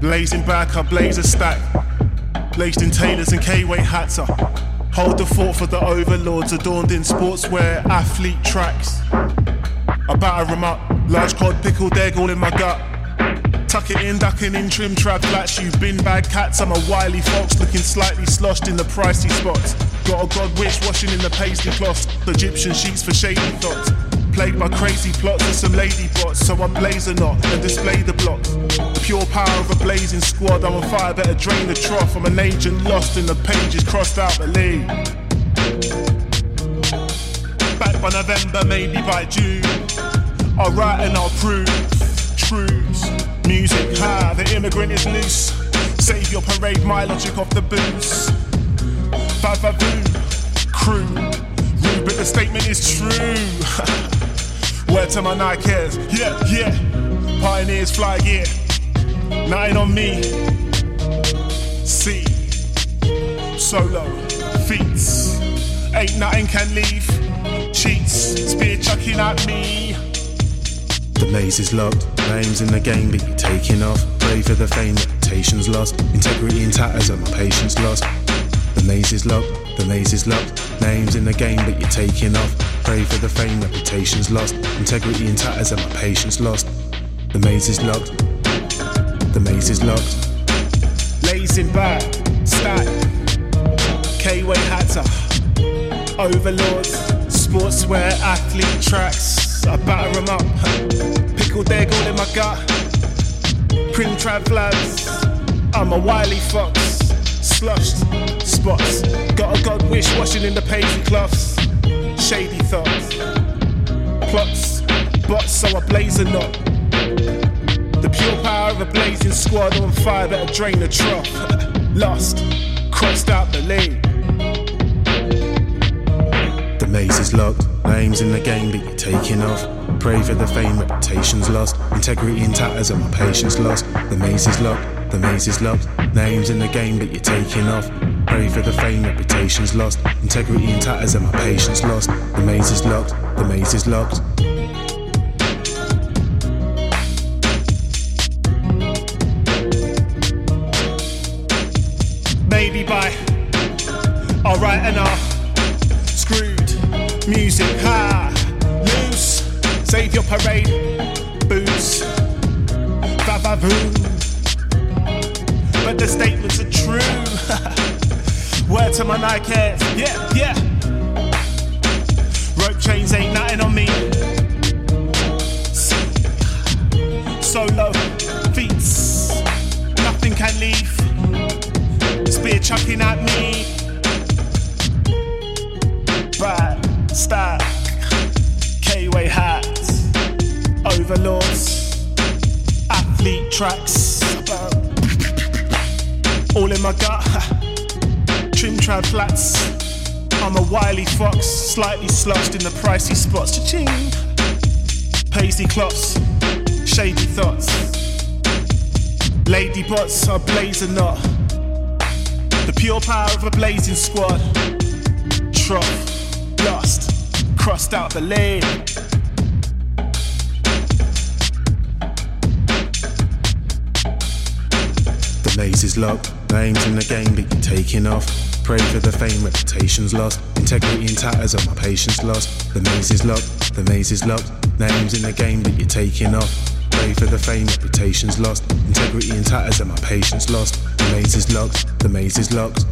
Blazing back, I blaze a stack. Laced in tailors and K-way hats. I hold the fort for the overlords, adorned in sportswear, athlete tracks. I batter 'em up, large cod pickled egg all in my gut. Tuck it in, ducking in trim trap flats. You bin bag cats. I'm a wily fox looking slightly sloshed in the pricey spots. Got a god witch washing in the paisley cloths. Egyptian sheets for shady thoughts. Plagued by crazy plots and some lady bots. So I blaze a knot and display the blocks. The pure power of a blazing squad. I'm on fire, better drain the trough. I'm an agent lost in the pages, crossed out the lead. Back by November, maybe by June. I'll write and I'll prove truths. Music high, the immigrant is loose. Save your parade, my logic off the booze. Vavavoom, crew. Rude, but the statement is true. Word to my Nikes, yeah, yeah. Pioneers fly, yeah. Nothing on me. See, solo, feats. Ain't nothing can leave. Cheats, spear chucking at me. The maze is locked, names in the game, you're taking off. Pray for the fame, reputation's lost. Integrity in tatters, and patience lost. The maze is locked, the maze is locked. Names in the game, but you're taking off. Pray for the fame, reputation's lost. Integrity in tatters, and my patience lost. The maze is locked, the maze is locked. Lazing back, stack. K-way hatter. Overlords, sportswear, athlete tracks. I batter 'em up. Pickled egg all in my gut. Prim trap lads. I'm a wily fox. Slushed spots. Got a god wish washing in the paisley cloths. Shady thoughts. Plots. Bots, so I blaze a knot. The pure power of a blazing squad on fire, better drain the trough. Lost. Crossed out the lane. The maze is locked, names in the game, but you're taking off. Pray for the fame, reputation's lost. Integrity in tatters, and patience lost. The maze is locked, the maze is locked. Names in the game, but you're taking off. Pray for the fame, reputation's lost. Integrity in tatters, and my patience lost. The maze is locked, the maze is locked. Maybe by alright off. Screwed. Music high. Loose. Save your parade. Statements true. Word to my Nikes. Yeah, yeah. Rope chains ain't nothing on me. Solo feats. Nothing can leave. Spear chucking at me. Right, stack. K-way hats. Overlords. Athlete tracks. All in my gut. Trim trad flats. I'm a wily fox, slightly slouched in the pricey spots. Cha-ching. Paisley cloths, shady thoughts. Lady bots are blazing knot. The pure power of a blazing squad. Trough, lost, crossed out the lane. The maze is locked, names in the game, you're taking off. Pray for the fame, reputation's lost. Integrity in tatters, and my patience lost. The maze is locked, the maze is locked. Names in the game, that you're taking off. Pray for the fame, reputation's lost. Integrity in tatters, and my patience lost. The maze is locked, the maze is locked.